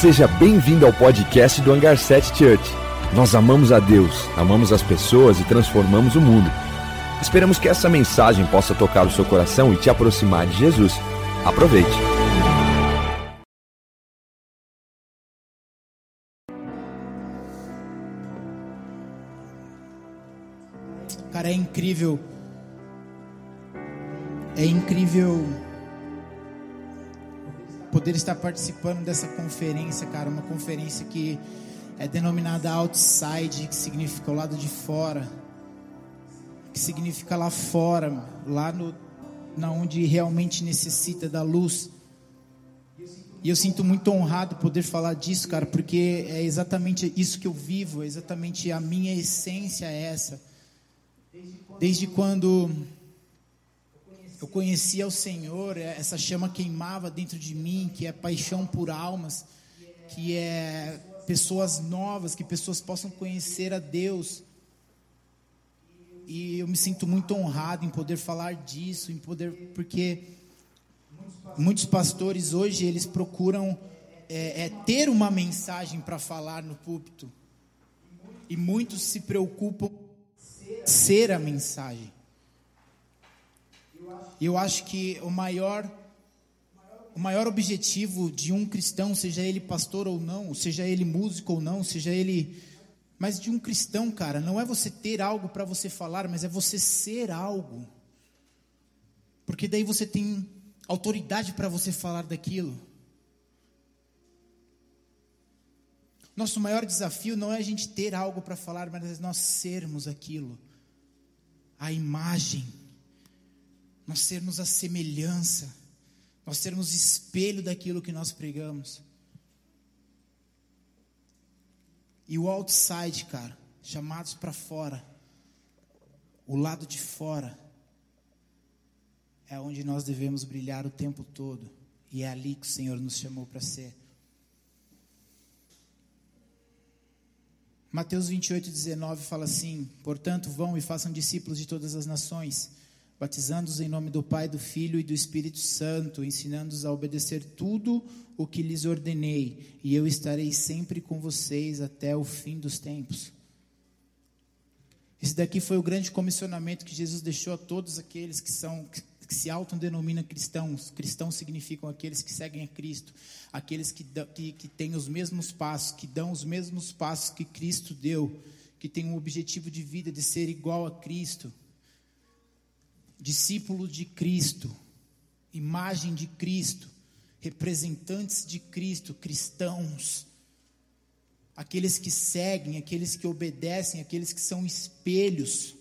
Seja bem-vindo ao podcast do Hangar 7 Church. Nós amamos a Deus, amamos as pessoas e transformamos o mundo. Esperamos que essa mensagem possa tocar o seu coração e te aproximar de Jesus. Aproveite. Cara, é incrível. É incrível poder estar participando dessa conferência, cara. Uma conferência que é denominada Outside, que significa o lado de fora. Que significa lá fora, lá no, na onde realmente necessita da luz. E eu sinto muito honrado poder falar disso, cara, porque é exatamente isso que eu vivo, é exatamente a minha essência é essa. Desde quando eu conhecia o Senhor, essa chama queimava dentro de mim, que é paixão por almas, que é pessoas novas, que pessoas possam conhecer a Deus. E eu me sinto muito honrado em poder falar disso, em poder, porque muitos pastores hoje eles procuram é, é, ter uma mensagem para falar no púlpito, e muitos se preocupam ser a mensagem. E eu acho que o maior o maior objetivo de um cristão, seja ele pastor ou não, seja ele músico ou não, seja ele mas de um cristão, cara, não é você ter algo para você falar, mas é você ser algo. Porque daí você tem autoridade para você falar daquilo. Nosso maior desafio não é a gente ter algo para falar, mas é nós sermos aquilo. A imagem. Nós sermos a semelhança. Nós sermos espelho daquilo que nós pregamos. E o outside, cara, chamados para fora. O lado de fora é onde nós devemos brilhar o tempo todo. E é ali que o Senhor nos chamou para ser. Mateus 28, 19 fala assim: Portanto, vão e façam discípulos de todas as nações, batizando-os em nome do Pai, do Filho e do Espírito Santo, ensinando-os a obedecer tudo o que lhes ordenei, e eu estarei sempre com vocês até o fim dos tempos. Esse daqui foi o grande comissionamento que Jesus deixou a todos aqueles que são que se autodenominam cristãos. Cristãos significam aqueles que seguem a Cristo, aqueles que, que, que têm os mesmos passos, que dão os mesmos passos que Cristo deu, que têm um objetivo de vida de ser igual a Cristo. Discípulo de Cristo, imagem de Cristo, representantes de Cristo, cristãos aqueles que seguem, aqueles que obedecem, aqueles que são espelhos.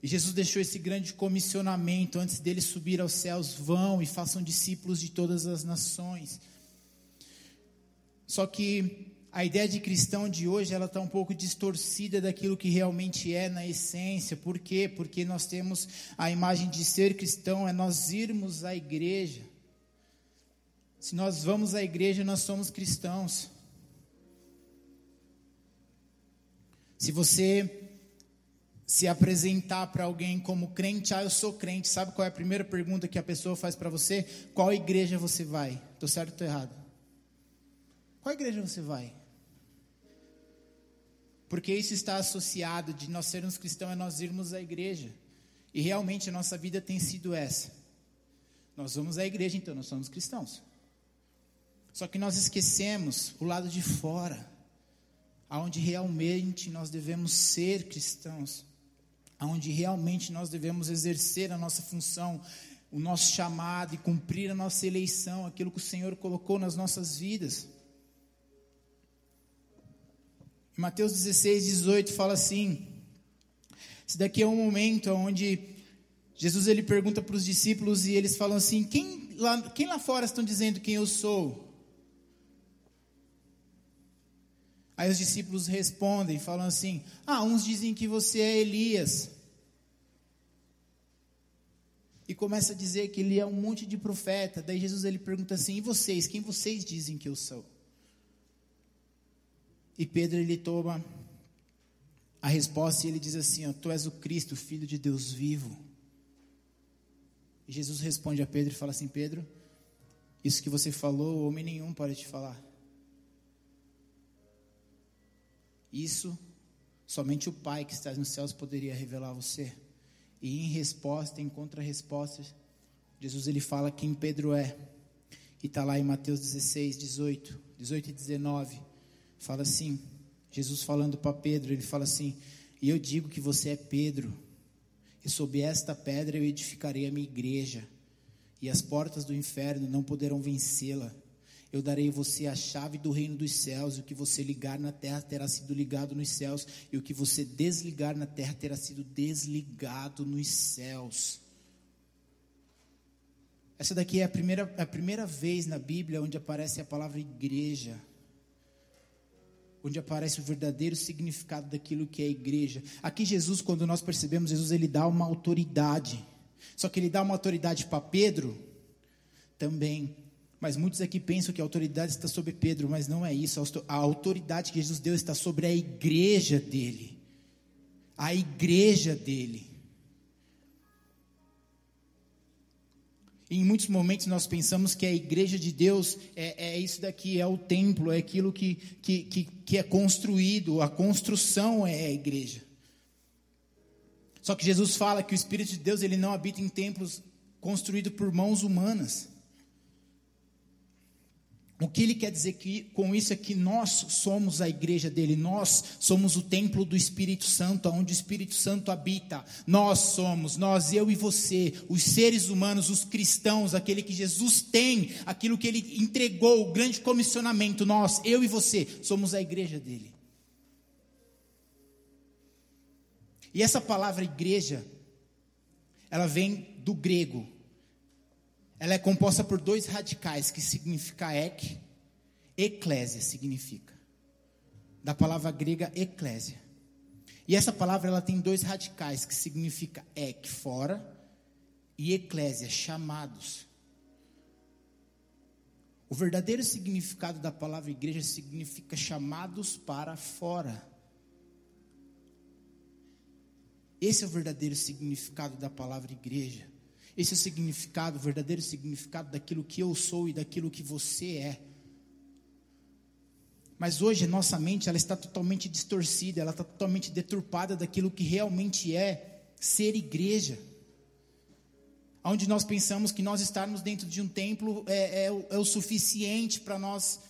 E Jesus deixou esse grande comissionamento antes dele subir aos céus: vão e façam discípulos de todas as nações. Só que a ideia de cristão de hoje ela está um pouco distorcida daquilo que realmente é na essência. Por quê? Porque nós temos a imagem de ser cristão é nós irmos à igreja. Se nós vamos à igreja, nós somos cristãos. Se você se apresentar para alguém como crente, ah, eu sou crente, sabe qual é a primeira pergunta que a pessoa faz para você? Qual igreja você vai? Estou certo ou estou errado? Qual igreja você vai? Porque isso está associado de nós sermos cristãos é nós irmos à igreja. E realmente a nossa vida tem sido essa. Nós vamos à igreja, então nós somos cristãos. Só que nós esquecemos o lado de fora, aonde realmente nós devemos ser cristãos onde realmente nós devemos exercer a nossa função, o nosso chamado e cumprir a nossa eleição, aquilo que o Senhor colocou nas nossas vidas. Em Mateus 16, 18 fala assim: esse daqui é um momento onde Jesus ele pergunta para os discípulos e eles falam assim: quem lá, quem lá fora estão dizendo quem eu sou? Aí os discípulos respondem, falam assim: Ah, uns dizem que você é Elias. E começa a dizer que ele é um monte de profeta. Daí Jesus ele pergunta assim: E vocês, quem vocês dizem que eu sou? E Pedro ele toma a resposta e ele diz assim: ó, Tu és o Cristo, filho de Deus vivo. E Jesus responde a Pedro e fala assim: Pedro, Isso que você falou, homem nenhum pode te falar. Isso somente o Pai que está nos céus poderia revelar a você. E em resposta, em contra-resposta, Jesus ele fala quem Pedro é. E está lá em Mateus 16, 18, 18 e 19. Fala assim, Jesus falando para Pedro, ele fala assim, e eu digo que você é Pedro, e sob esta pedra eu edificarei a minha igreja, e as portas do inferno não poderão vencê-la. Eu darei a você a chave do reino dos céus, e o que você ligar na terra terá sido ligado nos céus, e o que você desligar na terra terá sido desligado nos céus. Essa daqui é a primeira, a primeira vez na Bíblia onde aparece a palavra igreja. Onde aparece o verdadeiro significado daquilo que é igreja. Aqui Jesus, quando nós percebemos, Jesus ele dá uma autoridade. Só que ele dá uma autoridade para Pedro também. Mas muitos aqui pensam que a autoridade está sobre Pedro, mas não é isso. A autoridade que Jesus deu está sobre a igreja dele. A igreja dele. Em muitos momentos nós pensamos que a igreja de Deus é, é isso daqui, é o templo, é aquilo que, que, que, que é construído, a construção é a igreja. Só que Jesus fala que o Espírito de Deus ele não habita em templos construídos por mãos humanas. O que ele quer dizer que, com isso é que nós somos a igreja dele, nós somos o templo do Espírito Santo, onde o Espírito Santo habita. Nós somos, nós, eu e você, os seres humanos, os cristãos, aquele que Jesus tem, aquilo que ele entregou, o grande comissionamento. Nós, eu e você, somos a igreja dele. E essa palavra igreja, ela vem do grego, ela é composta por dois radicais que significa ek, eclésia significa. Da palavra grega eclésia. E essa palavra ela tem dois radicais que significa ek, fora, e eclésia, chamados. O verdadeiro significado da palavra igreja significa chamados para fora. Esse é o verdadeiro significado da palavra igreja. Esse é o significado, o verdadeiro significado daquilo que eu sou e daquilo que você é. Mas hoje nossa mente ela está totalmente distorcida, ela está totalmente deturpada daquilo que realmente é ser igreja. Onde nós pensamos que nós estarmos dentro de um templo é, é, é o suficiente para nós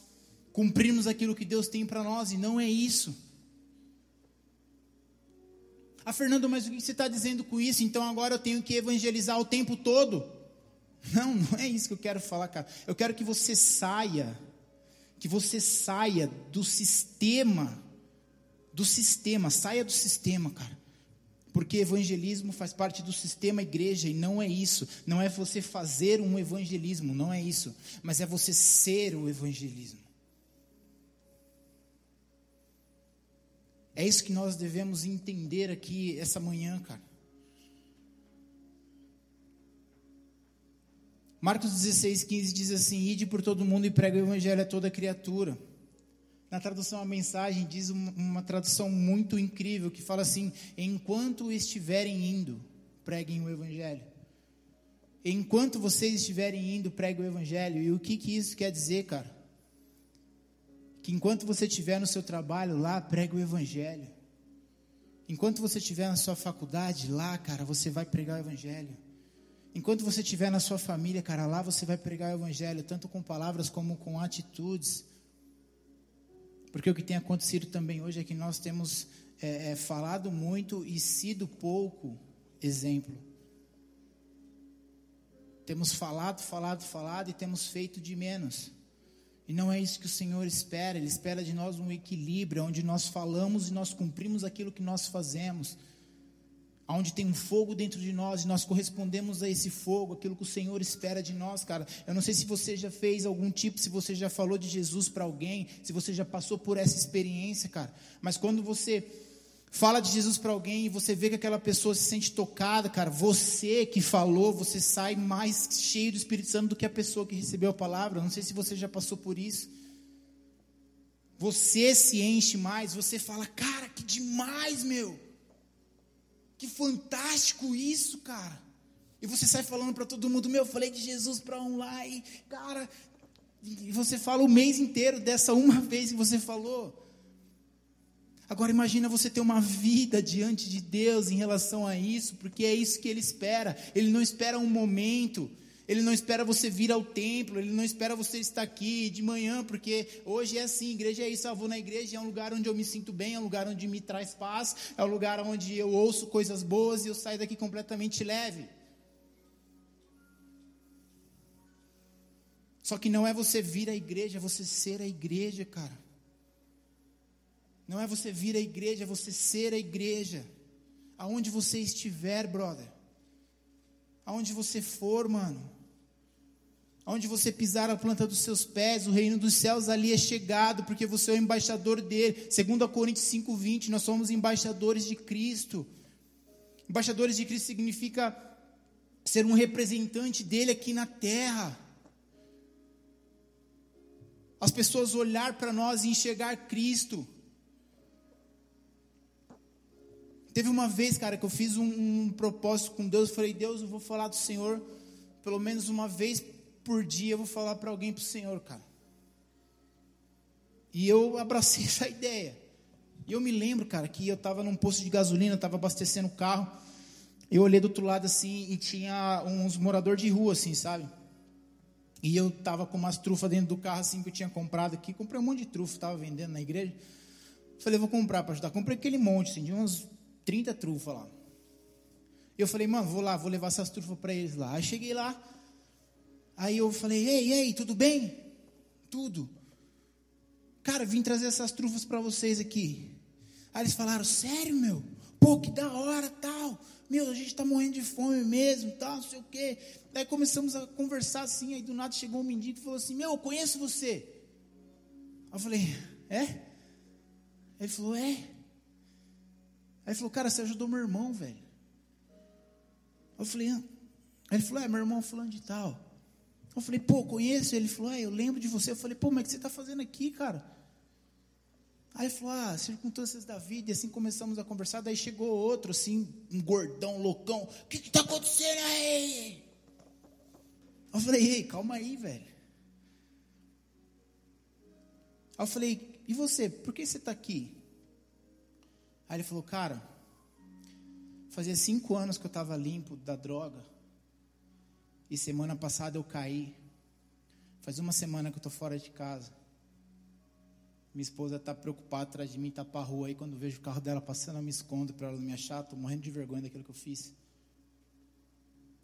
cumprirmos aquilo que Deus tem para nós, e não é isso. Ah, Fernando, mas o que você está dizendo com isso? Então agora eu tenho que evangelizar o tempo todo? Não, não é isso que eu quero falar, cara. Eu quero que você saia, que você saia do sistema, do sistema, saia do sistema, cara. Porque evangelismo faz parte do sistema igreja e não é isso. Não é você fazer um evangelismo, não é isso. Mas é você ser o evangelismo. É isso que nós devemos entender aqui essa manhã, cara. Marcos 16, 15 diz assim: Ide por todo mundo e prega o evangelho a toda criatura. Na tradução a mensagem diz uma, tradução muito incrível que fala assim: Enquanto estiverem indo, preguem o evangelho. Enquanto vocês estiverem indo, preguem o evangelho. E o que, que isso quer dizer, cara? Que enquanto você estiver no seu trabalho lá, pregue o evangelho. Enquanto você estiver na sua faculdade lá, cara, você vai pregar o evangelho. Enquanto você estiver na sua família, cara, lá você vai pregar o evangelho, tanto com palavras como com atitudes. Porque o que tem acontecido também hoje é que nós temos é, é, falado muito e sido pouco exemplo. Temos falado, falado, falado e temos feito de menos. E não é isso que o Senhor espera, Ele espera de nós um equilíbrio, onde nós falamos e nós cumprimos aquilo que nós fazemos, onde tem um fogo dentro de nós e nós correspondemos a esse fogo, aquilo que o Senhor espera de nós, cara. Eu não sei se você já fez algum tipo, se você já falou de Jesus para alguém, se você já passou por essa experiência, cara, mas quando você fala de Jesus para alguém e você vê que aquela pessoa se sente tocada, cara, você que falou, você sai mais cheio do Espírito Santo do que a pessoa que recebeu a palavra. Não sei se você já passou por isso. Você se enche mais, você fala, cara, que demais, meu. Que fantástico isso, cara. E você sai falando para todo mundo, meu, eu falei de Jesus para um lá e, cara, e você fala o mês inteiro dessa uma vez que você falou. Agora imagina você ter uma vida diante de Deus em relação a isso, porque é isso que ele espera. Ele não espera um momento, ele não espera você vir ao templo, ele não espera você estar aqui de manhã, porque hoje é assim, igreja é isso, eu vou na igreja, é um lugar onde eu me sinto bem, é um lugar onde me traz paz, é um lugar onde eu ouço coisas boas e eu saio daqui completamente leve. Só que não é você vir à igreja, é você ser a igreja, cara. Não é você vir à igreja, é você ser a igreja. Aonde você estiver, brother. Aonde você for, mano. Aonde você pisar a planta dos seus pés, o reino dos céus ali é chegado, porque você é o embaixador dele. Segundo Coríntios 5:20, nós somos embaixadores de Cristo. Embaixadores de Cristo significa ser um representante dele aqui na terra as pessoas olhar para nós e enxergar Cristo. Teve uma vez, cara, que eu fiz um, um propósito com Deus. Eu falei, Deus, eu vou falar do Senhor pelo menos uma vez por dia. Eu vou falar para alguém para o Senhor, cara. E eu abracei essa ideia. E eu me lembro, cara, que eu estava num posto de gasolina, estava abastecendo o carro. Eu olhei do outro lado assim e tinha uns moradores de rua, assim, sabe? E eu tava com umas trufas dentro do carro assim que eu tinha comprado aqui. Comprei um monte de trufa, estava vendendo na igreja. Falei, vou comprar para ajudar. Comprei aquele monte, assim, de uns 30 trufas lá. Eu falei, mano, vou lá, vou levar essas trufas para eles lá. Aí cheguei lá. Aí eu falei, ei, ei, tudo bem? Tudo. Cara, vim trazer essas trufas para vocês aqui. Aí eles falaram, sério, meu? Pô, que da hora, tal meu, a gente está morrendo de fome mesmo, tal, não sei o quê. Daí começamos a conversar assim, aí do nada chegou um mendigo e falou assim, meu, eu conheço você. eu falei, é? Ele falou, é. Aí ele falou, cara, você ajudou meu irmão, velho. Eu falei, ah. Ele falou, é, meu irmão fulano de tal. Eu falei, pô, conheço. Ele falou, é, eu lembro de você. Eu falei, pô, mas o que você está fazendo aqui, cara? Aí falou, ah, circunstâncias da vida, e assim começamos a conversar, daí chegou outro, assim, um gordão, loucão, o que está acontecendo aí? Eu falei, ei, calma aí, velho. Aí eu falei, e você, por que você está aqui? Aí ele falou, cara, fazia cinco anos que eu estava limpo da droga, e semana passada eu caí, faz uma semana que eu estou fora de casa. Minha esposa está preocupada atrás de mim, está para rua aí. Quando vejo o carro dela passando, eu me escondo para ela não me achar. Estou morrendo de vergonha daquilo que eu fiz.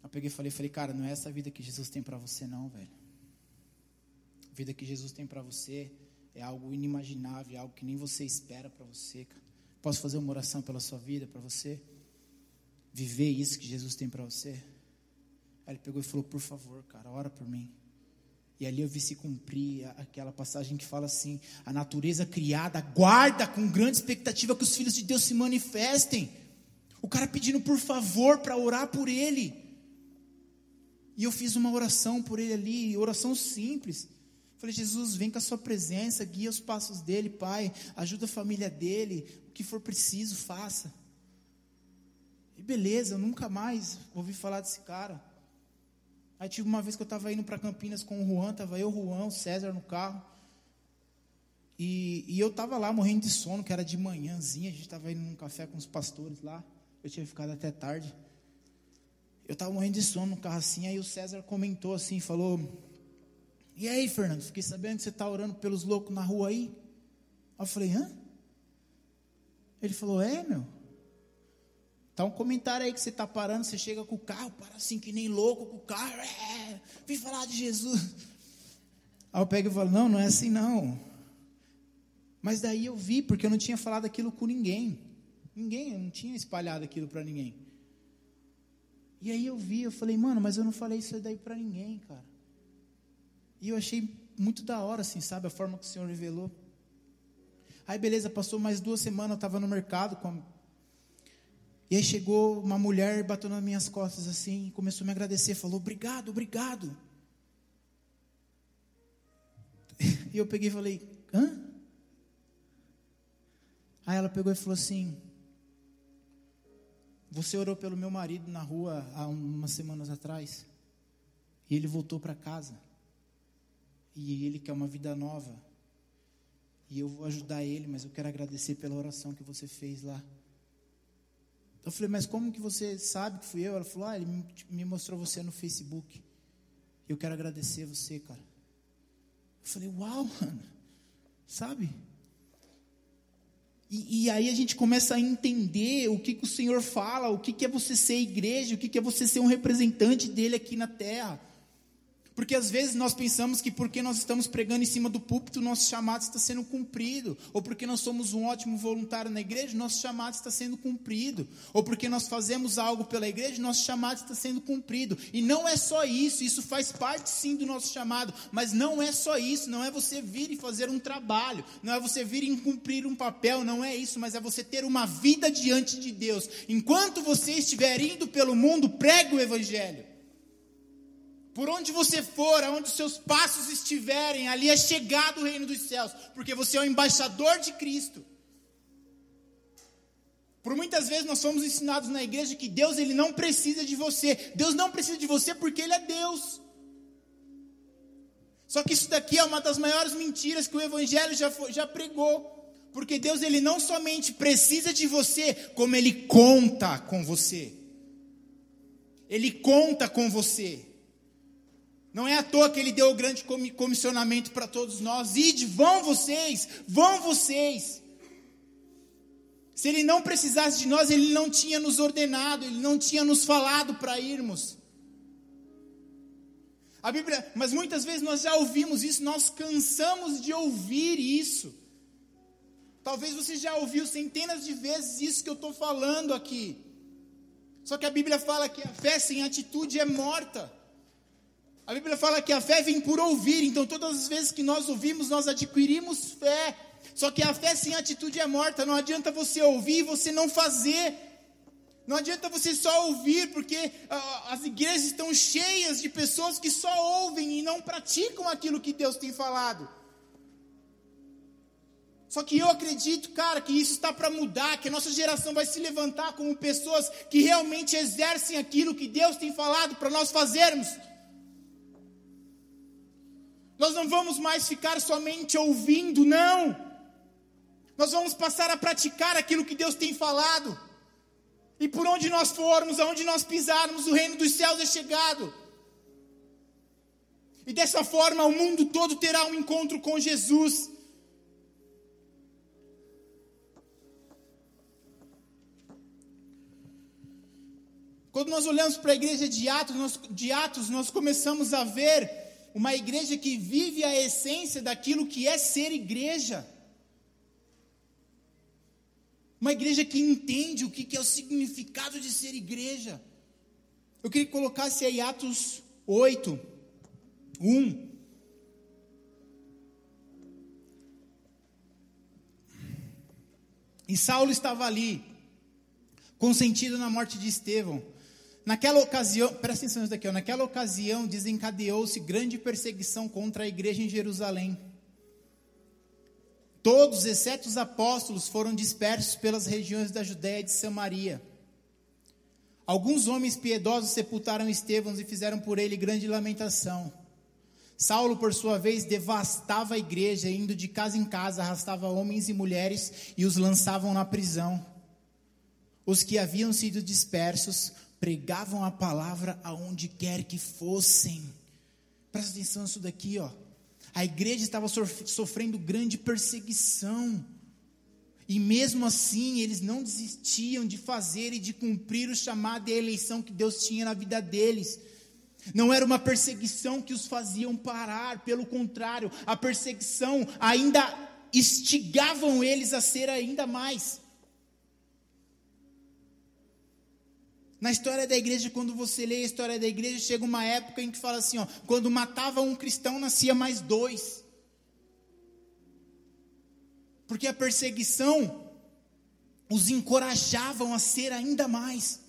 Eu peguei e falei, falei, cara, não é essa vida que Jesus tem para você, não, velho. A vida que Jesus tem para você é algo inimaginável, é algo que nem você espera para você, cara. Posso fazer uma oração pela sua vida, para você? Viver isso que Jesus tem para você? Aí ele pegou e falou, por favor, cara, ora por mim. E ali eu vi se cumprir aquela passagem que fala assim: a natureza criada guarda com grande expectativa que os filhos de Deus se manifestem. O cara pedindo por favor para orar por ele. E eu fiz uma oração por ele ali, oração simples. Falei, Jesus, vem com a sua presença, guia os passos dele, Pai, ajuda a família dele, que for preciso, faça. E beleza, eu nunca mais ouvi falar desse cara. Aí tive uma vez que eu estava indo para Campinas com o Juan, estava eu, o Juan, o César no carro. E, e eu estava lá morrendo de sono, que era de manhãzinha, a gente estava indo num café com os pastores lá. Eu tinha ficado até tarde. Eu estava morrendo de sono no carro assim, aí o César comentou assim, falou: E aí, Fernando, fiquei sabendo que você está orando pelos loucos na rua? Aí eu falei: Hã? Ele falou: É, meu. Tá um comentário aí que você está parando, você chega com o carro, para assim que nem louco com o carro, é, vim falar de Jesus. Aí eu pego e falo, não, não é assim não. Mas daí eu vi, porque eu não tinha falado aquilo com ninguém. Ninguém, eu não tinha espalhado aquilo para ninguém. E aí eu vi, eu falei, mano, mas eu não falei isso daí para ninguém, cara. E eu achei muito da hora, assim, sabe, a forma que o Senhor revelou. Aí beleza, passou mais duas semanas, eu estava no mercado com a e aí chegou uma mulher, bateu nas minhas costas assim, começou a me agradecer, falou: "Obrigado, obrigado". E eu peguei e falei: "Hã?" Aí ela pegou e falou assim: Você orou pelo meu marido na rua há umas semanas atrás. E ele voltou para casa. E ele quer uma vida nova. E eu vou ajudar ele, mas eu quero agradecer pela oração que você fez lá. Eu falei, mas como que você sabe que fui eu? Ela falou, ah, ele me mostrou você no Facebook. Eu quero agradecer você, cara. Eu falei, uau, mano. Sabe? E, e, aí a gente começa a entender o que, que o Senhor fala, o que, que é você ser igreja, o que, que é você ser um representante dele aqui na terra. Porque às vezes nós pensamos que porque nós estamos pregando em cima do púlpito, nosso chamado está sendo cumprido. Ou porque nós somos um ótimo voluntário na igreja, nosso chamado está sendo cumprido. Ou porque nós fazemos algo pela igreja, nosso chamado está sendo cumprido. E não é só isso, isso faz parte sim do nosso chamado. Mas não é só isso, não é você vir e fazer um trabalho. Não é você vir e cumprir um papel, não é isso. Mas é você ter uma vida diante de Deus. Enquanto você estiver indo pelo mundo, pregue o evangelho. Por onde você for, aonde os seus passos estiverem, ali é chegado o reino dos céus, porque você é o embaixador de Cristo. Por muitas vezes nós somos ensinados na igreja que Deus ele não precisa de você. Deus não precisa de você porque ele é Deus. Só que isso daqui é uma das maiores mentiras que o evangelho já, foi, já pregou. Porque Deus ele não somente precisa de você, como ele conta com você. Ele conta com você. Não é à toa que ele deu o grande comissionamento para todos nós. Ide, vão vocês, vão vocês. Se ele não precisasse de nós, ele não tinha nos ordenado, ele não tinha nos falado para irmos. A Bíblia, mas muitas vezes nós já ouvimos isso, nós cansamos de ouvir isso. Talvez você já ouviu centenas de vezes isso que eu estou falando aqui. Só que a Bíblia fala que a fé sem atitude é morta. A Bíblia fala que a fé vem por ouvir, então todas as vezes que nós ouvimos, nós adquirimos fé. Só que a fé sem atitude é morta, não adianta você ouvir e você não fazer. Não adianta você só ouvir, porque uh, as igrejas estão cheias de pessoas que só ouvem e não praticam aquilo que Deus tem falado. Só que eu acredito, cara, que isso está para mudar, que a nossa geração vai se levantar como pessoas que realmente exercem aquilo que Deus tem falado para nós fazermos. Nós não vamos mais ficar somente ouvindo, não. Nós vamos passar a praticar aquilo que Deus tem falado. E por onde nós formos, aonde nós pisarmos, o reino dos céus é chegado. E dessa forma o mundo todo terá um encontro com Jesus. Quando nós olhamos para a igreja de Atos, nós, de Atos, nós começamos a ver uma igreja que vive a essência daquilo que é ser igreja. Uma igreja que entende o que é o significado de ser igreja. Eu queria que colocasse aí Atos 8, 1. E Saulo estava ali, consentido na morte de Estevão. Naquela ocasião, presta atenção nisso daqui, ó, naquela ocasião desencadeou-se grande perseguição contra a igreja em Jerusalém. Todos, exceto os apóstolos, foram dispersos pelas regiões da Judéia e de Samaria. Alguns homens piedosos sepultaram Estevão e fizeram por ele grande lamentação. Saulo, por sua vez, devastava a igreja, indo de casa em casa, arrastava homens e mulheres e os lançavam na prisão. Os que haviam sido dispersos pregavam a palavra aonde quer que fossem. Presta atenção nisso daqui, ó. A igreja estava sofrendo grande perseguição. E mesmo assim, eles não desistiam de fazer e de cumprir o chamado e a eleição que Deus tinha na vida deles. Não era uma perseguição que os faziam parar, pelo contrário, a perseguição ainda instigavam eles a ser ainda mais. Na história da igreja, quando você lê a história da igreja, chega uma época em que fala assim: ó, quando matava um cristão, nascia mais dois. Porque a perseguição os encorajavam a ser ainda mais.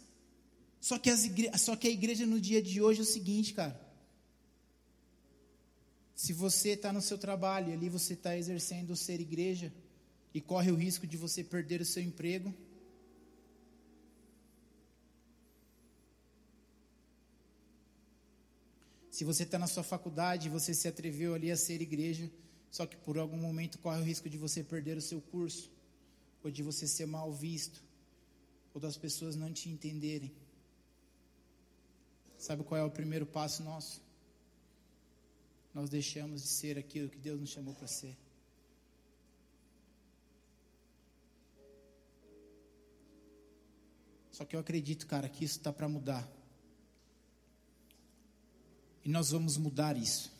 Só que, as igre... Só que a igreja no dia de hoje é o seguinte, cara. Se você está no seu trabalho e ali você está exercendo ser igreja e corre o risco de você perder o seu emprego, Se você está na sua faculdade você se atreveu ali a ser igreja, só que por algum momento corre o risco de você perder o seu curso, ou de você ser mal visto, ou das pessoas não te entenderem. Sabe qual é o primeiro passo nosso? Nós deixamos de ser aquilo que Deus nos chamou para ser. Só que eu acredito, cara, que isso está para mudar. E nós vamos mudar isso.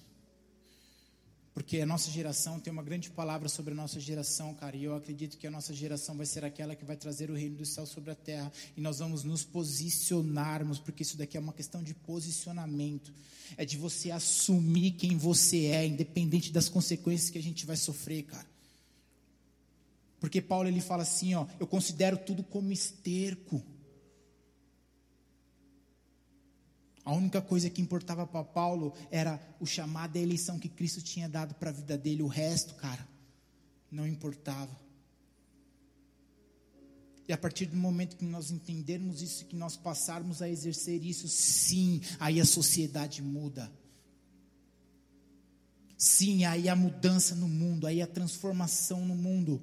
Porque a nossa geração tem uma grande palavra sobre a nossa geração, cara. E eu acredito que a nossa geração vai ser aquela que vai trazer o reino do céu sobre a terra. E nós vamos nos posicionarmos, porque isso daqui é uma questão de posicionamento. É de você assumir quem você é, independente das consequências que a gente vai sofrer, cara. Porque Paulo ele fala assim, ó, eu considero tudo como esterco A única coisa que importava para Paulo era o chamado e a eleição que Cristo tinha dado para a vida dele. O resto, cara, não importava. E a partir do momento que nós entendermos isso, que nós passarmos a exercer isso, sim, aí a sociedade muda. Sim, aí a mudança no mundo, aí a transformação no mundo.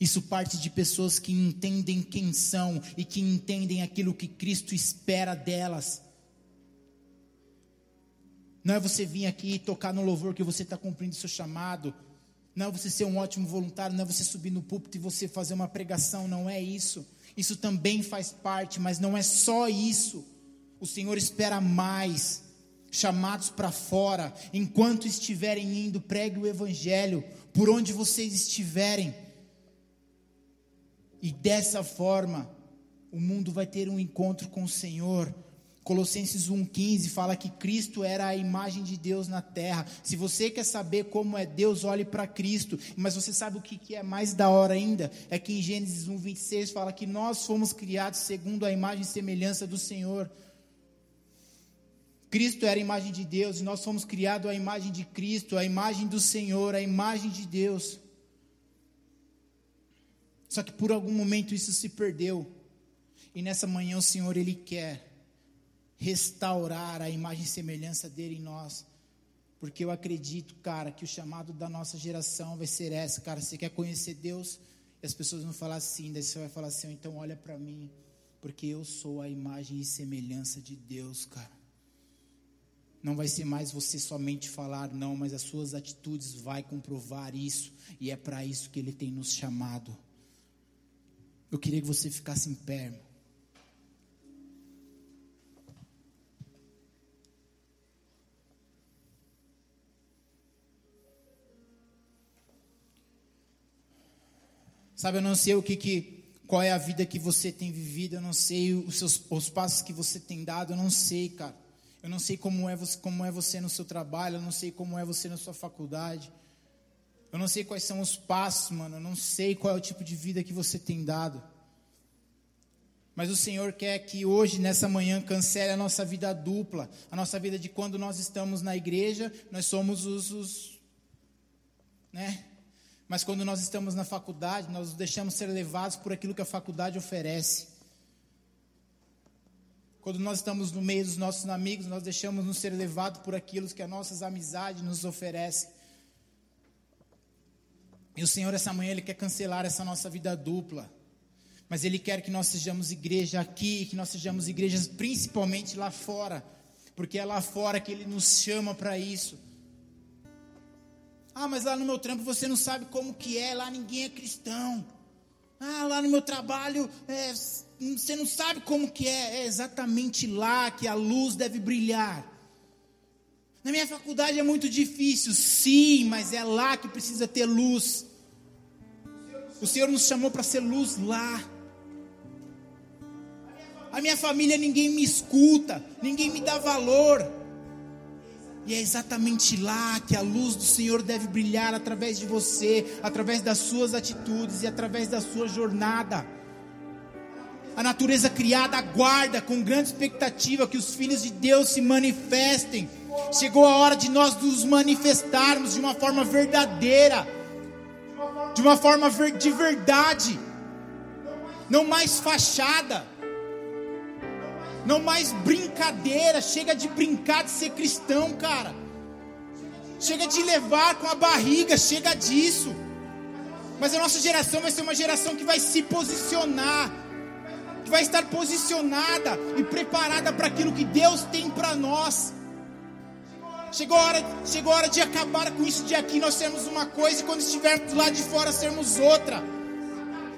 Isso parte de pessoas que entendem quem são e que entendem aquilo que Cristo espera delas. Não é você vir aqui e tocar no louvor que você está cumprindo seu chamado. Não é você ser um ótimo voluntário, não é você subir no púlpito e você fazer uma pregação, não é isso. Isso também faz parte, mas não é só isso. O Senhor espera mais. Chamados para fora, enquanto estiverem indo, pregue o Evangelho, por onde vocês estiverem e dessa forma, o mundo vai ter um encontro com o Senhor. Colossenses 1,15 fala que Cristo era a imagem de Deus na terra. Se você quer saber como é Deus, olhe para Cristo. Mas você sabe o que é mais da hora ainda? É que em Gênesis 1,26 fala que nós fomos criados segundo a imagem e semelhança do Senhor. Cristo era a imagem de Deus e nós fomos criados à imagem de Cristo, a imagem do Senhor, a imagem de Deus. Só que por algum momento isso se perdeu. E nessa manhã o Senhor ele quer restaurar a imagem e semelhança dele em nós. Porque eu acredito, cara, que o chamado da nossa geração vai ser essa, cara, você quer conhecer Deus? E as pessoas vão falar assim, daí você vai falar assim, então olha para mim, porque eu sou a imagem e semelhança de Deus, cara. Não vai ser mais você somente falar, não, mas as suas atitudes vai comprovar isso, e é para isso que ele tem nos chamado. Eu queria que você ficasse em pé, irmão. Sabe, eu não sei o que, que qual é a vida que você tem vivido, eu não sei os, seus, os passos que você tem dado, eu não sei, cara. Eu não sei como é, você, como é você no seu trabalho, eu não sei como é você na sua faculdade. Eu não sei quais são os passos, mano. Eu não sei qual é o tipo de vida que você tem dado. Mas o Senhor quer que hoje, nessa manhã, cancele a nossa vida dupla. A nossa vida de quando nós estamos na igreja, nós somos os. os né? Mas quando nós estamos na faculdade, nós deixamos ser levados por aquilo que a faculdade oferece. Quando nós estamos no meio dos nossos amigos, nós deixamos nos ser levados por aquilo que as nossas amizades nos oferecem. E o Senhor, essa manhã, Ele quer cancelar essa nossa vida dupla. Mas Ele quer que nós sejamos igreja aqui, que nós sejamos igrejas principalmente lá fora. Porque é lá fora que Ele nos chama para isso. Ah, mas lá no meu trampo você não sabe como que é, lá ninguém é cristão. Ah, lá no meu trabalho é, você não sabe como que é. É exatamente lá que a luz deve brilhar. Na minha faculdade é muito difícil, sim, mas é lá que precisa ter luz. O Senhor nos chamou para ser luz lá. A minha família ninguém me escuta, ninguém me dá valor. E é exatamente lá que a luz do Senhor deve brilhar através de você, através das suas atitudes e através da sua jornada. A natureza criada aguarda com grande expectativa que os filhos de Deus se manifestem. Chegou a hora de nós nos manifestarmos de uma forma verdadeira de uma forma de verdade, não mais fachada. Não mais brincadeira. Chega de brincar de ser cristão, cara. Chega de levar com a barriga. Chega disso. Mas a nossa geração vai ser uma geração que vai se posicionar. Que vai estar posicionada e preparada para aquilo que Deus tem para nós. Chegou a, hora, chegou a hora de acabar com isso de aqui nós sermos uma coisa e quando estivermos lá de fora sermos outra.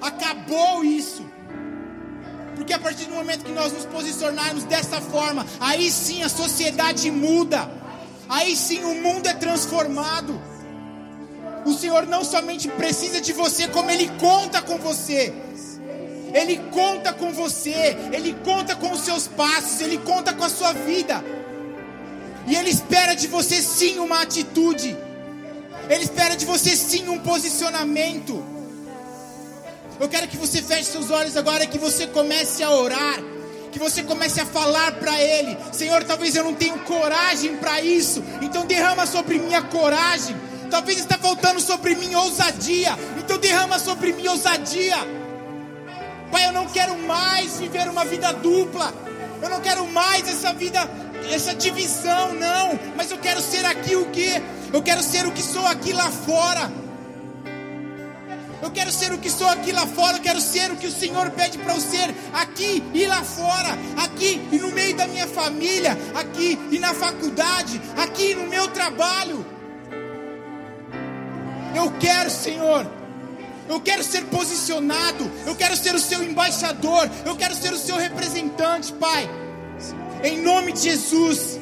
Acabou isso. Porque a partir do momento que nós nos posicionarmos dessa forma, aí sim a sociedade muda. Aí sim o mundo é transformado. O Senhor não somente precisa de você, como Ele conta com você. Ele conta com você, Ele conta com os seus passos, Ele conta com a sua vida. E Ele espera de você sim uma atitude. Ele espera de você sim um posicionamento. Eu quero que você feche seus olhos agora, que você comece a orar, que você comece a falar para Ele: Senhor, talvez eu não tenha coragem para isso, então derrama sobre mim a coragem. Talvez está faltando sobre mim ousadia, então derrama sobre mim ousadia. Pai, eu não quero mais viver uma vida dupla. Eu não quero mais essa vida, essa divisão, não. Mas eu quero ser aqui o que? Eu quero ser o que sou aqui lá fora. Eu quero ser o que sou aqui lá fora. Eu quero ser o que o Senhor pede para eu ser aqui e lá fora. Aqui e no meio da minha família. Aqui e na faculdade. Aqui no meu trabalho. Eu quero, Senhor. Eu quero ser posicionado. Eu quero ser o seu embaixador. Eu quero ser o seu representante, Pai. Em nome de Jesus.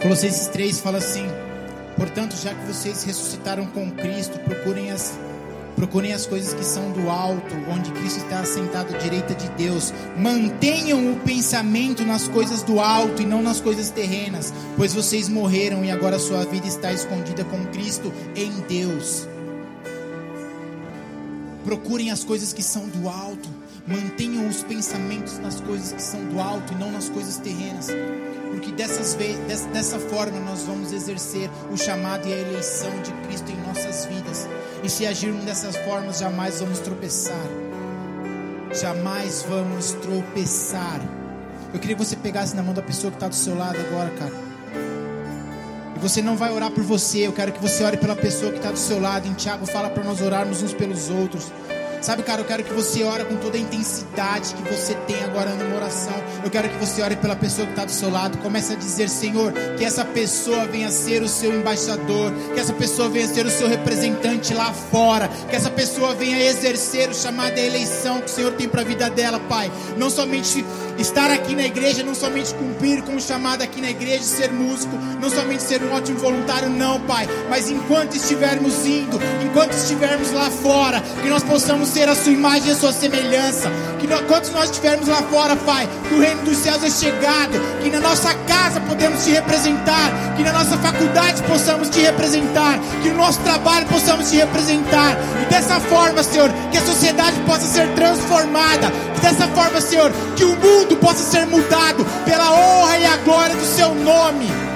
Colossenses 3 fala assim: Portanto, já que vocês ressuscitaram com Cristo, procurem as, procurem as coisas que são do alto, onde Cristo está assentado à direita de Deus. Mantenham o pensamento nas coisas do alto e não nas coisas terrenas, pois vocês morreram e agora sua vida está escondida com Cristo em Deus. Procurem as coisas que são do alto, mantenham os pensamentos nas coisas que são do alto e não nas coisas terrenas porque dessas dessa, dessa forma nós vamos exercer o chamado e a eleição de Cristo em nossas vidas. E se agirmos dessas formas, jamais vamos tropeçar. Jamais vamos tropeçar. Eu queria que você pegasse na mão da pessoa que está do seu lado agora, cara. E você não vai orar por você, eu quero que você ore pela pessoa que está do seu lado. Em Tiago fala para nós orarmos uns pelos outros. Sabe, cara, eu quero que você ore com toda a intensidade que você tem agora numa oração. Eu quero que você ore pela pessoa que está do seu lado. Comece a dizer, Senhor, que essa pessoa venha ser o seu embaixador, que essa pessoa venha ser o seu representante lá fora, que essa pessoa venha exercer o chamado da eleição que o Senhor tem para a vida dela, Pai. Não somente estar aqui na igreja, não somente cumprir com o chamado aqui na igreja, ser músico, não somente ser um ótimo voluntário, não, Pai, mas enquanto estivermos indo, enquanto estivermos lá fora, que nós possamos ser a sua imagem e a sua semelhança. Que nós, quando nós estivermos lá fora, Pai, que o reino dos céus é chegado, que na nossa casa podemos te representar, que na nossa faculdade possamos te representar, que no nosso trabalho possamos te representar. E dessa forma, Senhor, que a sociedade possa ser transformada. Que dessa forma, Senhor, que o mundo possa ser mudado pela honra e a glória do seu nome.